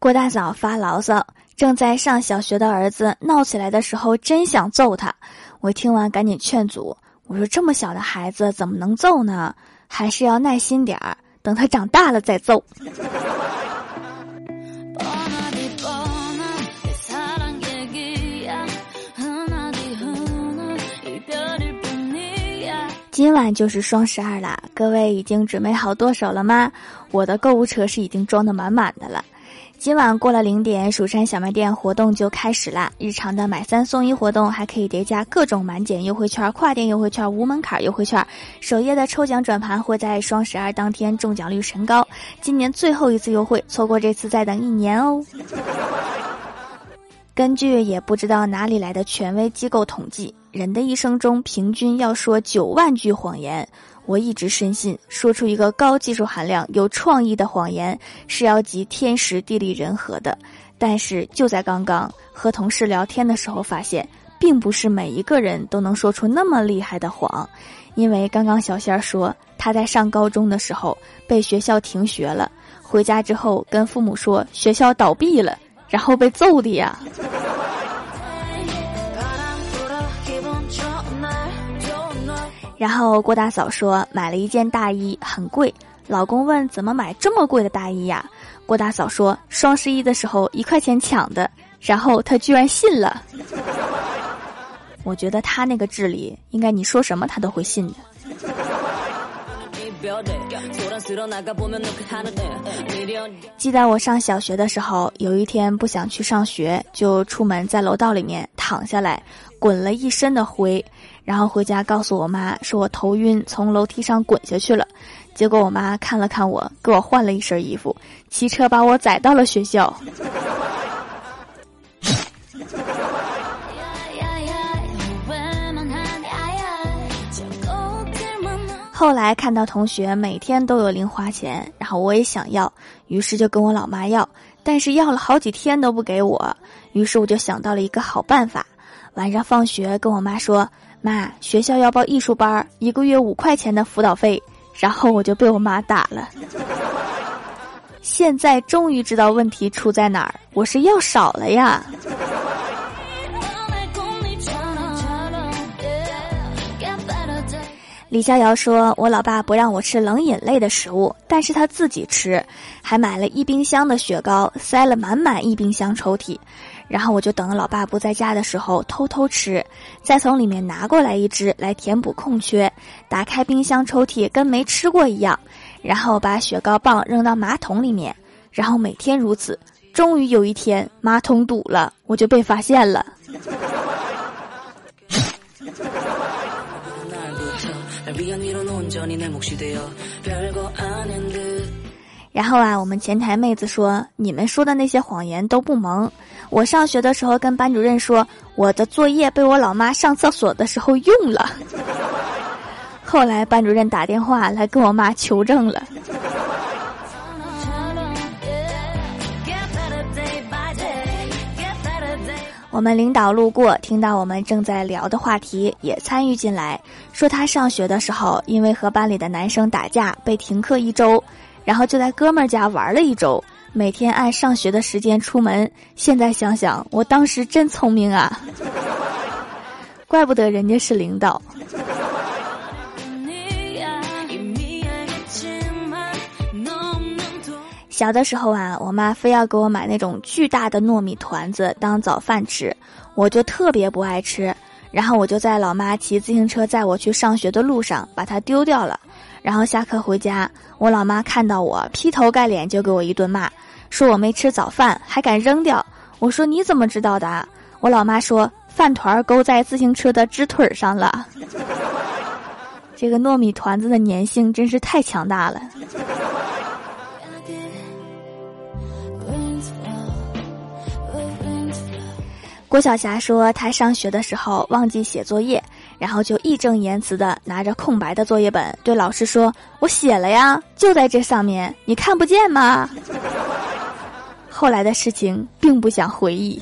郭大嫂发牢骚，正在上小学的儿子闹起来的时候，真想揍他。我听完赶紧劝阻，我说：“这么小的孩子怎么能揍呢？还是要耐心点儿，等他长大了再揍。”今晚就是双十二啦，各位已经准备好剁手了吗？我的购物车是已经装得满满的了。今晚过了零点，蜀山小卖店活动就开始啦！日常的买三送一活动，还可以叠加各种满减优惠券、跨店优惠券、无门槛优惠券。首页的抽奖转盘会在双十二当天中奖率神高，今年最后一次优惠，错过这次再等一年哦。根据也不知道哪里来的权威机构统计，人的一生中平均要说九万句谎言。我一直深信，说出一个高技术含量、有创意的谎言是要集天时地利人和的。但是就在刚刚和同事聊天的时候，发现并不是每一个人都能说出那么厉害的谎。因为刚刚小仙儿说他在上高中的时候被学校停学了，回家之后跟父母说学校倒闭了，然后被揍的呀。然后郭大嫂说买了一件大衣很贵，老公问怎么买这么贵的大衣呀？郭大嫂说双十一的时候一块钱抢的，然后他居然信了。我觉得他那个智力，应该你说什么他都会信的。记得我上小学的时候，有一天不想去上学，就出门在楼道里面躺下来，滚了一身的灰。然后回家告诉我妈，说我头晕，从楼梯上滚下去了。结果我妈看了看我，给我换了一身衣服，骑车把我载到了学校。后来看到同学每天都有零花钱，然后我也想要，于是就跟我老妈要，但是要了好几天都不给我，于是我就想到了一个好办法，晚上放学跟我妈说。妈，学校要报艺术班，一个月五块钱的辅导费，然后我就被我妈打了。现在终于知道问题出在哪儿，我是要少了呀。李逍遥说：“我老爸不让我吃冷饮类的食物，但是他自己吃，还买了一冰箱的雪糕，塞了满满一冰箱抽屉。”然后我就等老爸不在家的时候偷偷吃，再从里面拿过来一只来填补空缺。打开冰箱抽屉跟没吃过一样，然后把雪糕棒扔到马桶里面，然后每天如此。终于有一天马桶堵了，我就被发现了。然后啊，我们前台妹子说：“你们说的那些谎言都不萌。”我上学的时候跟班主任说，我的作业被我老妈上厕所的时候用了。后来班主任打电话来跟我妈求证了。我们领导路过，听到我们正在聊的话题，也参与进来，说他上学的时候因为和班里的男生打架被停课一周，然后就在哥们儿家玩了一周。每天按上学的时间出门，现在想想，我当时真聪明啊！怪不得人家是领导。小的时候啊，我妈非要给我买那种巨大的糯米团子当早饭吃，我就特别不爱吃。然后我就在老妈骑自行车载我去上学的路上把它丢掉了。然后下课回家，我老妈看到我劈头盖脸就给我一顿骂，说我没吃早饭还敢扔掉。我说你怎么知道的？我老妈说饭团勾在自行车的支腿上了。这个糯米团子的粘性真是太强大了。郭晓霞说，她上学的时候忘记写作业。然后就义正言辞的拿着空白的作业本对老师说：“我写了呀，就在这上面，你看不见吗？” 后来的事情并不想回忆。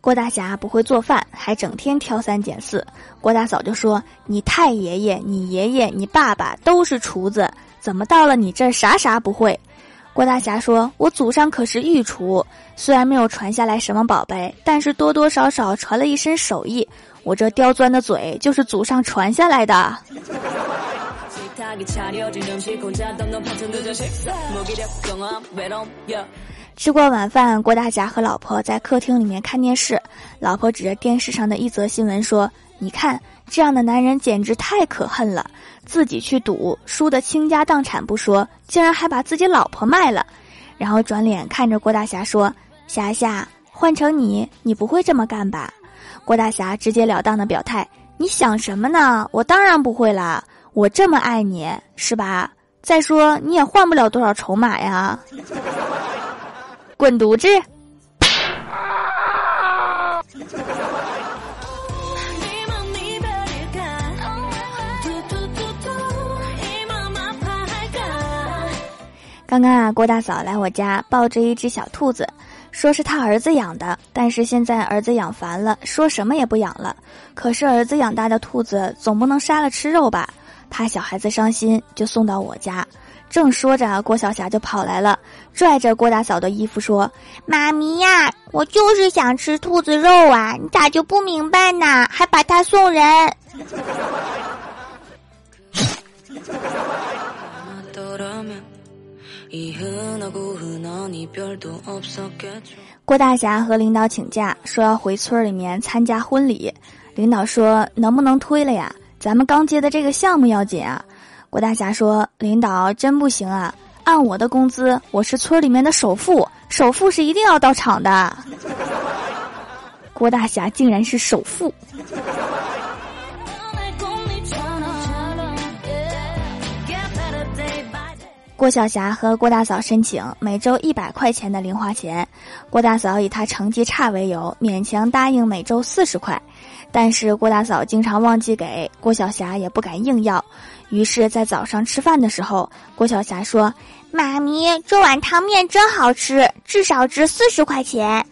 郭大侠不会做饭，还整天挑三拣四。郭大嫂就说：“你太爷爷、你爷爷、你爸爸都是厨子，怎么到了你这儿啥啥不会？”郭大侠说：“我祖上可是御厨，虽然没有传下来什么宝贝，但是多多少少传了一身手艺。我这刁钻的嘴就是祖上传下来的。”吃过晚饭，郭大侠和老婆在客厅里面看电视。老婆指着电视上的一则新闻说：“你看，这样的男人简直太可恨了！自己去赌，输得倾家荡产不说，竟然还把自己老婆卖了。”然后转脸看着郭大侠说：“侠侠，换成你，你不会这么干吧？”郭大侠直截了当的表态：“你想什么呢？我当然不会啦！我这么爱你，是吧？再说你也换不了多少筹码呀。”滚犊子！刚刚啊，郭大嫂来我家抱着一只小兔子，说是他儿子养的，但是现在儿子养烦了，说什么也不养了。可是儿子养大的兔子总不能杀了吃肉吧？怕小孩子伤心，就送到我家。正说着，郭晓霞就跑来了，拽着郭大嫂的衣服说：“妈咪呀，我就是想吃兔子肉啊，你咋就不明白呢？还把它送人。”郭大侠和领导请假，说要回村里面参加婚礼。领导说：“能不能推了呀？咱们刚接的这个项目要紧啊。”郭大侠说：“领导真不行啊！按我的工资，我是村里面的首富，首富是一定要到场的。”郭大侠竟然是首富。郭晓霞和郭大嫂申请每周一百块钱的零花钱，郭大嫂以她成绩差为由，勉强答应每周四十块，但是郭大嫂经常忘记给，郭晓霞也不敢硬要。于是，在早上吃饭的时候，郭晓霞说：“妈咪，这碗汤面真好吃，至少值四十块钱。”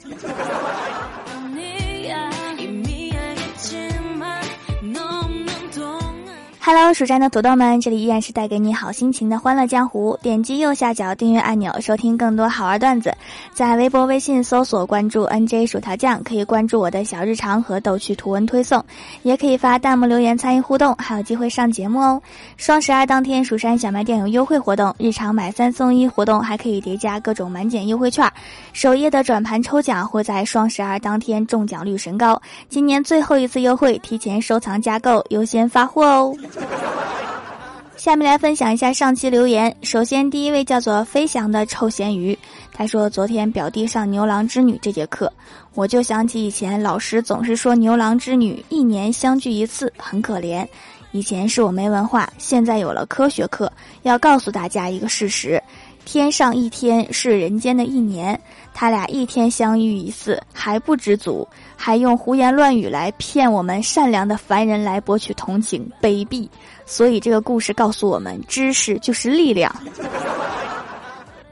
Hello，蜀山的土豆们，这里依然是带给你好心情的欢乐江湖。点击右下角订阅按钮，收听更多好玩段子。在微博、微信搜索关注 NJ 薯条酱，可以关注我的小日常和逗趣图文推送，也可以发弹幕留言参与互动，还有机会上节目哦。双十二当天，蜀山小卖店有优惠活动，日常买三送一活动还可以叠加各种满减优惠券。首页的转盘抽奖会在双十二当天中奖率神高，今年最后一次优惠，提前收藏加购优先发货哦。下面来分享一下上期留言。首先，第一位叫做飞翔的臭咸鱼，他说：“昨天表弟上牛郎织女这节课，我就想起以前老师总是说牛郎织女一年相聚一次，很可怜。以前是我没文化，现在有了科学课，要告诉大家一个事实：天上一天是人间的一年。他俩一天相遇一次还不知足。”还用胡言乱语来骗我们善良的凡人来博取同情，卑鄙！所以这个故事告诉我们，知识就是力量。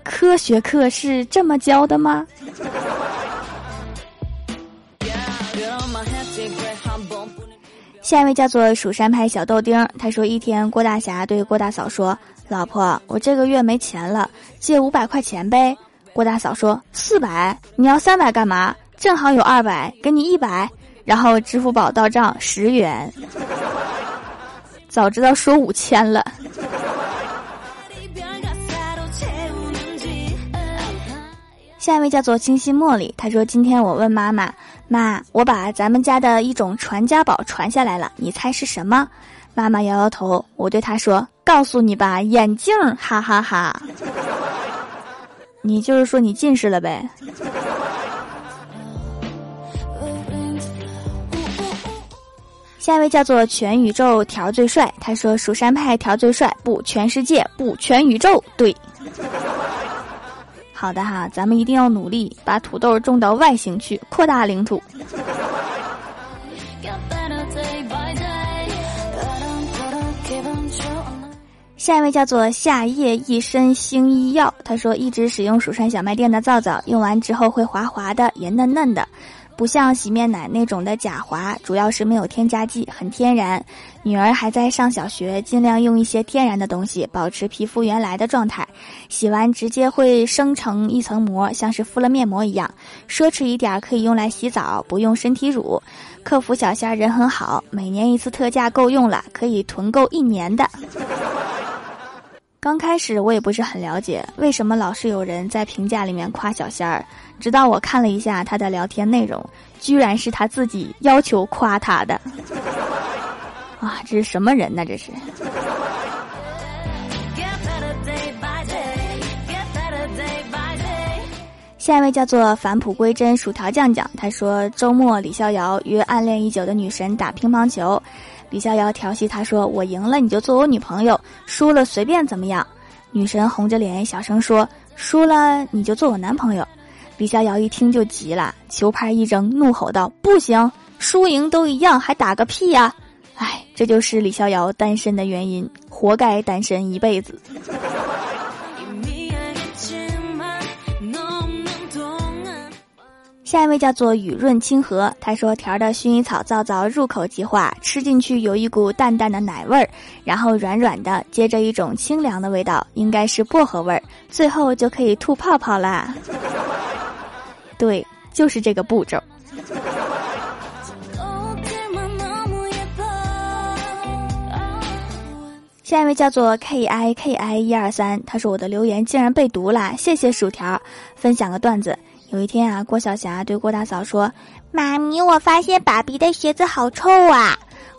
科学课是这么教的吗？下一位叫做蜀山派小豆丁，他说：一天，郭大侠对郭大嫂说：“老婆，我这个月没钱了，借五百块钱呗。”郭大嫂说：“四百？你要三百干嘛？”正好有二百，给你一百，然后支付宝到账十元。早知道说五千了。下一位叫做清新茉莉，他说：“今天我问妈妈，妈，我把咱们家的一种传家宝传下来了，你猜是什么？”妈妈摇摇头。我对她说：“告诉你吧，眼镜，哈哈哈。”你就是说你近视了呗？下一位叫做全宇宙条最帅，他说蜀山派条最帅，不全世界不全宇宙，对。好的哈，咱们一定要努力把土豆种到外星去，扩大领土。下一位叫做夏夜一身星医药，他说一直使用蜀山小卖店的皂皂，用完之后会滑滑的，也嫩嫩的。不像洗面奶那种的假滑，主要是没有添加剂，很天然。女儿还在上小学，尽量用一些天然的东西，保持皮肤原来的状态。洗完直接会生成一层膜，像是敷了面膜一样。奢侈一点可以用来洗澡，不用身体乳。客服小仙人很好，每年一次特价够用了，可以囤够一年的。刚开始我也不是很了解，为什么老是有人在评价里面夸小仙儿，直到我看了一下他的聊天内容，居然是他自己要求夸他的。啊，这是什么人呢？这是。下一位叫做返璞归真薯条酱酱，他说周末李逍遥约暗恋已久的女神打乒乓球。李逍遥调戏他说：“我赢了你就做我女朋友，输了随便怎么样。”女神红着脸小声说：“输了你就做我男朋友。”李逍遥一听就急了，球拍一扔，怒吼道：“不行，输赢都一样，还打个屁呀！”哎，这就是李逍遥单身的原因，活该单身一辈子。下一位叫做雨润清河，他说：“条的薰衣草皂皂入口即化，吃进去有一股淡淡的奶味儿，然后软软的，接着一种清凉的味道，应该是薄荷味儿，最后就可以吐泡泡啦。对，就是这个步骤。”下一位叫做 K I K I 一二三，他说：“我的留言竟然被读了，谢谢薯条，分享个段子。”有一天啊，郭晓霞对郭大嫂说：“妈咪，我发现爸比的鞋子好臭啊！”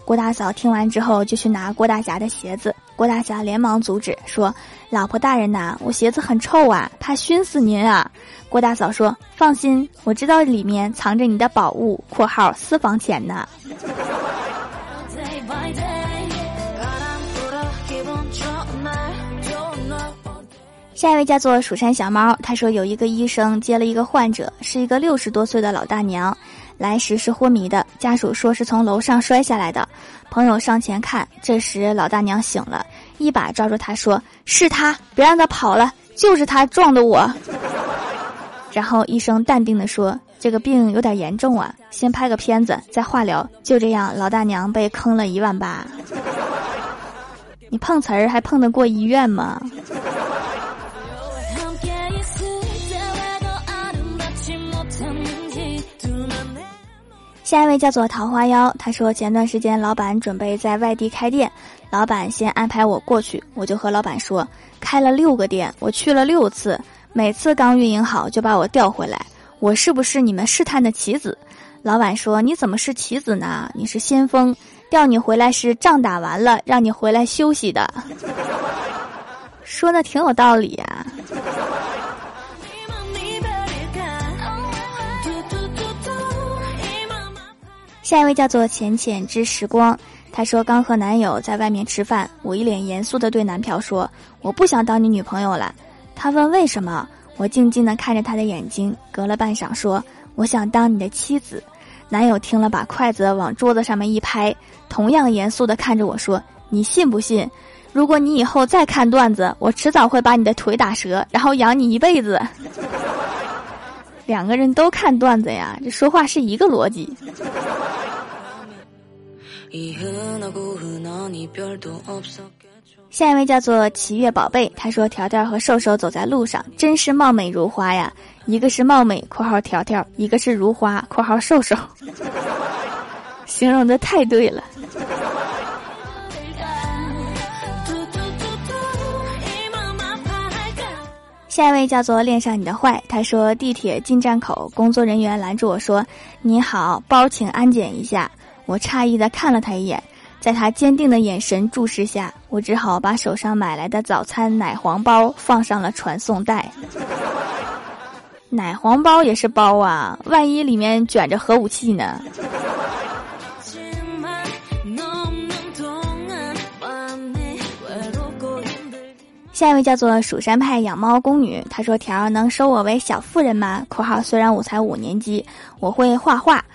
郭大嫂听完之后就去拿郭大侠的鞋子，郭大侠连忙阻止说：“老婆大人呐，我鞋子很臭啊，怕熏死您啊！”郭大嫂说：“放心，我知道里面藏着你的宝物（括号私房钱呢）。”下一位叫做蜀山小猫，他说有一个医生接了一个患者，是一个六十多岁的老大娘，来时是昏迷的，家属说是从楼上摔下来的。朋友上前看，这时老大娘醒了，一把抓住他说：“是他，别让他跑了，就是他撞的我。”然后医生淡定的说：“这个病有点严重啊，先拍个片子，再化疗。”就这样，老大娘被坑了一万八。你碰瓷儿还碰得过医院吗？下一位叫做桃花妖，他说前段时间老板准备在外地开店，老板先安排我过去，我就和老板说开了六个店，我去了六次，每次刚运营好就把我调回来，我是不是你们试探的棋子？老板说你怎么是棋子呢？你是先锋，调你回来是仗打完了让你回来休息的，说的挺有道理呀。下一位叫做浅浅之时光，他说刚和男友在外面吃饭，我一脸严肃的对男票说：“我不想当你女朋友了。”他问为什么，我静静的看着他的眼睛，隔了半晌说：“我想当你的妻子。”男友听了，把筷子往桌子上面一拍，同样严肃的看着我说：“你信不信？如果你以后再看段子，我迟早会把你的腿打折，然后养你一辈子。”两个人都看段子呀，这说话是一个逻辑。下一位叫做七月宝贝，他说：“条条和瘦瘦走在路上，真是貌美如花呀！一个是貌美（括号条条），一个是如花（括号瘦瘦），形容的太对了。”下一位叫做恋上你的坏，他说：“地铁进站口，工作人员拦住我说：‘你好，包请安检一下。’”我诧异的看了他一眼，在他坚定的眼神注视下，我只好把手上买来的早餐奶黄包放上了传送带。奶黄包也是包啊，万一里面卷着核武器呢？下一位叫做蜀山派养猫宫女，她说：“条能收我为小妇人吗？”（括号虽然我才五年级，我会画画。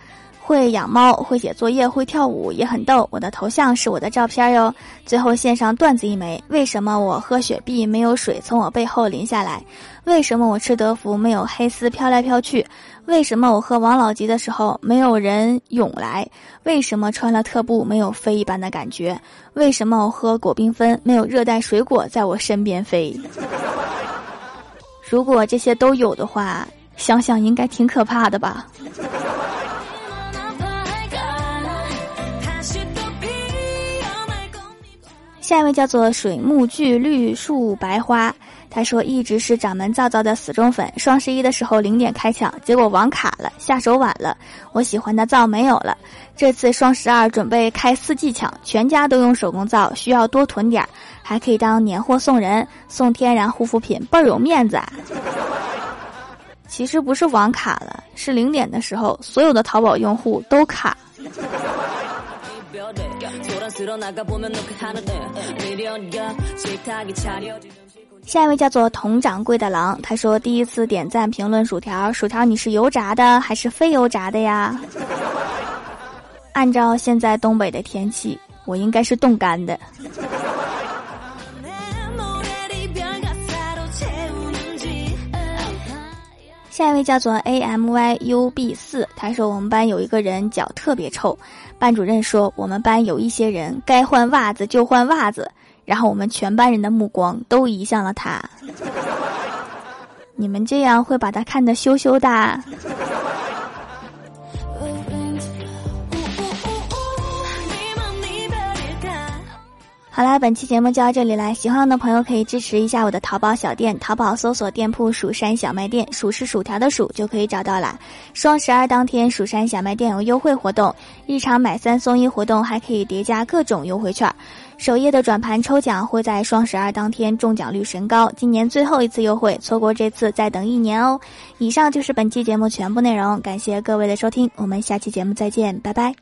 会养猫，会写作业，会跳舞，也很逗。我的头像是我的照片哟。最后献上段子一枚：为什么我喝雪碧没有水从我背后淋下来？为什么我吃德芙没有黑丝飘来飘去？为什么我喝王老吉的时候没有人涌来？为什么穿了特步没有飞一般的感觉？为什么我喝果缤纷没有热带水果在我身边飞？如果这些都有的话，想想应该挺可怕的吧。下一位叫做水木聚绿树白花，他说一直是掌门皂皂的死忠粉。双十一的时候零点开抢，结果网卡了，下手晚了，我喜欢的皂没有了。这次双十二准备开四季抢，全家都用手工皂，需要多囤点儿，还可以当年货送人，送天然护肤品，倍儿有面子啊！其实不是网卡了，是零点的时候，所有的淘宝用户都卡。下一位叫做佟掌柜的狼，他说第一次点赞评论薯条，薯条你是油炸的还是非油炸的呀？按照现在东北的天气，我应该是冻干的。下一位叫做 A M Y U B 四，他说我们班有一个人脚特别臭，班主任说我们班有一些人该换袜子就换袜子，然后我们全班人的目光都移向了他。你们这样会把他看得羞羞的。好啦，本期节目就到这里啦。喜欢我的朋友可以支持一下我的淘宝小店，淘宝搜索店铺“蜀山小卖店”，蜀是薯条的蜀就可以找到啦。双十二当天，蜀山小卖店有优惠活动，日常买三送一活动还可以叠加各种优惠券。首页的转盘抽奖会在双十二当天中奖率神高，今年最后一次优惠，错过这次再等一年哦。以上就是本期节目全部内容，感谢各位的收听，我们下期节目再见，拜拜。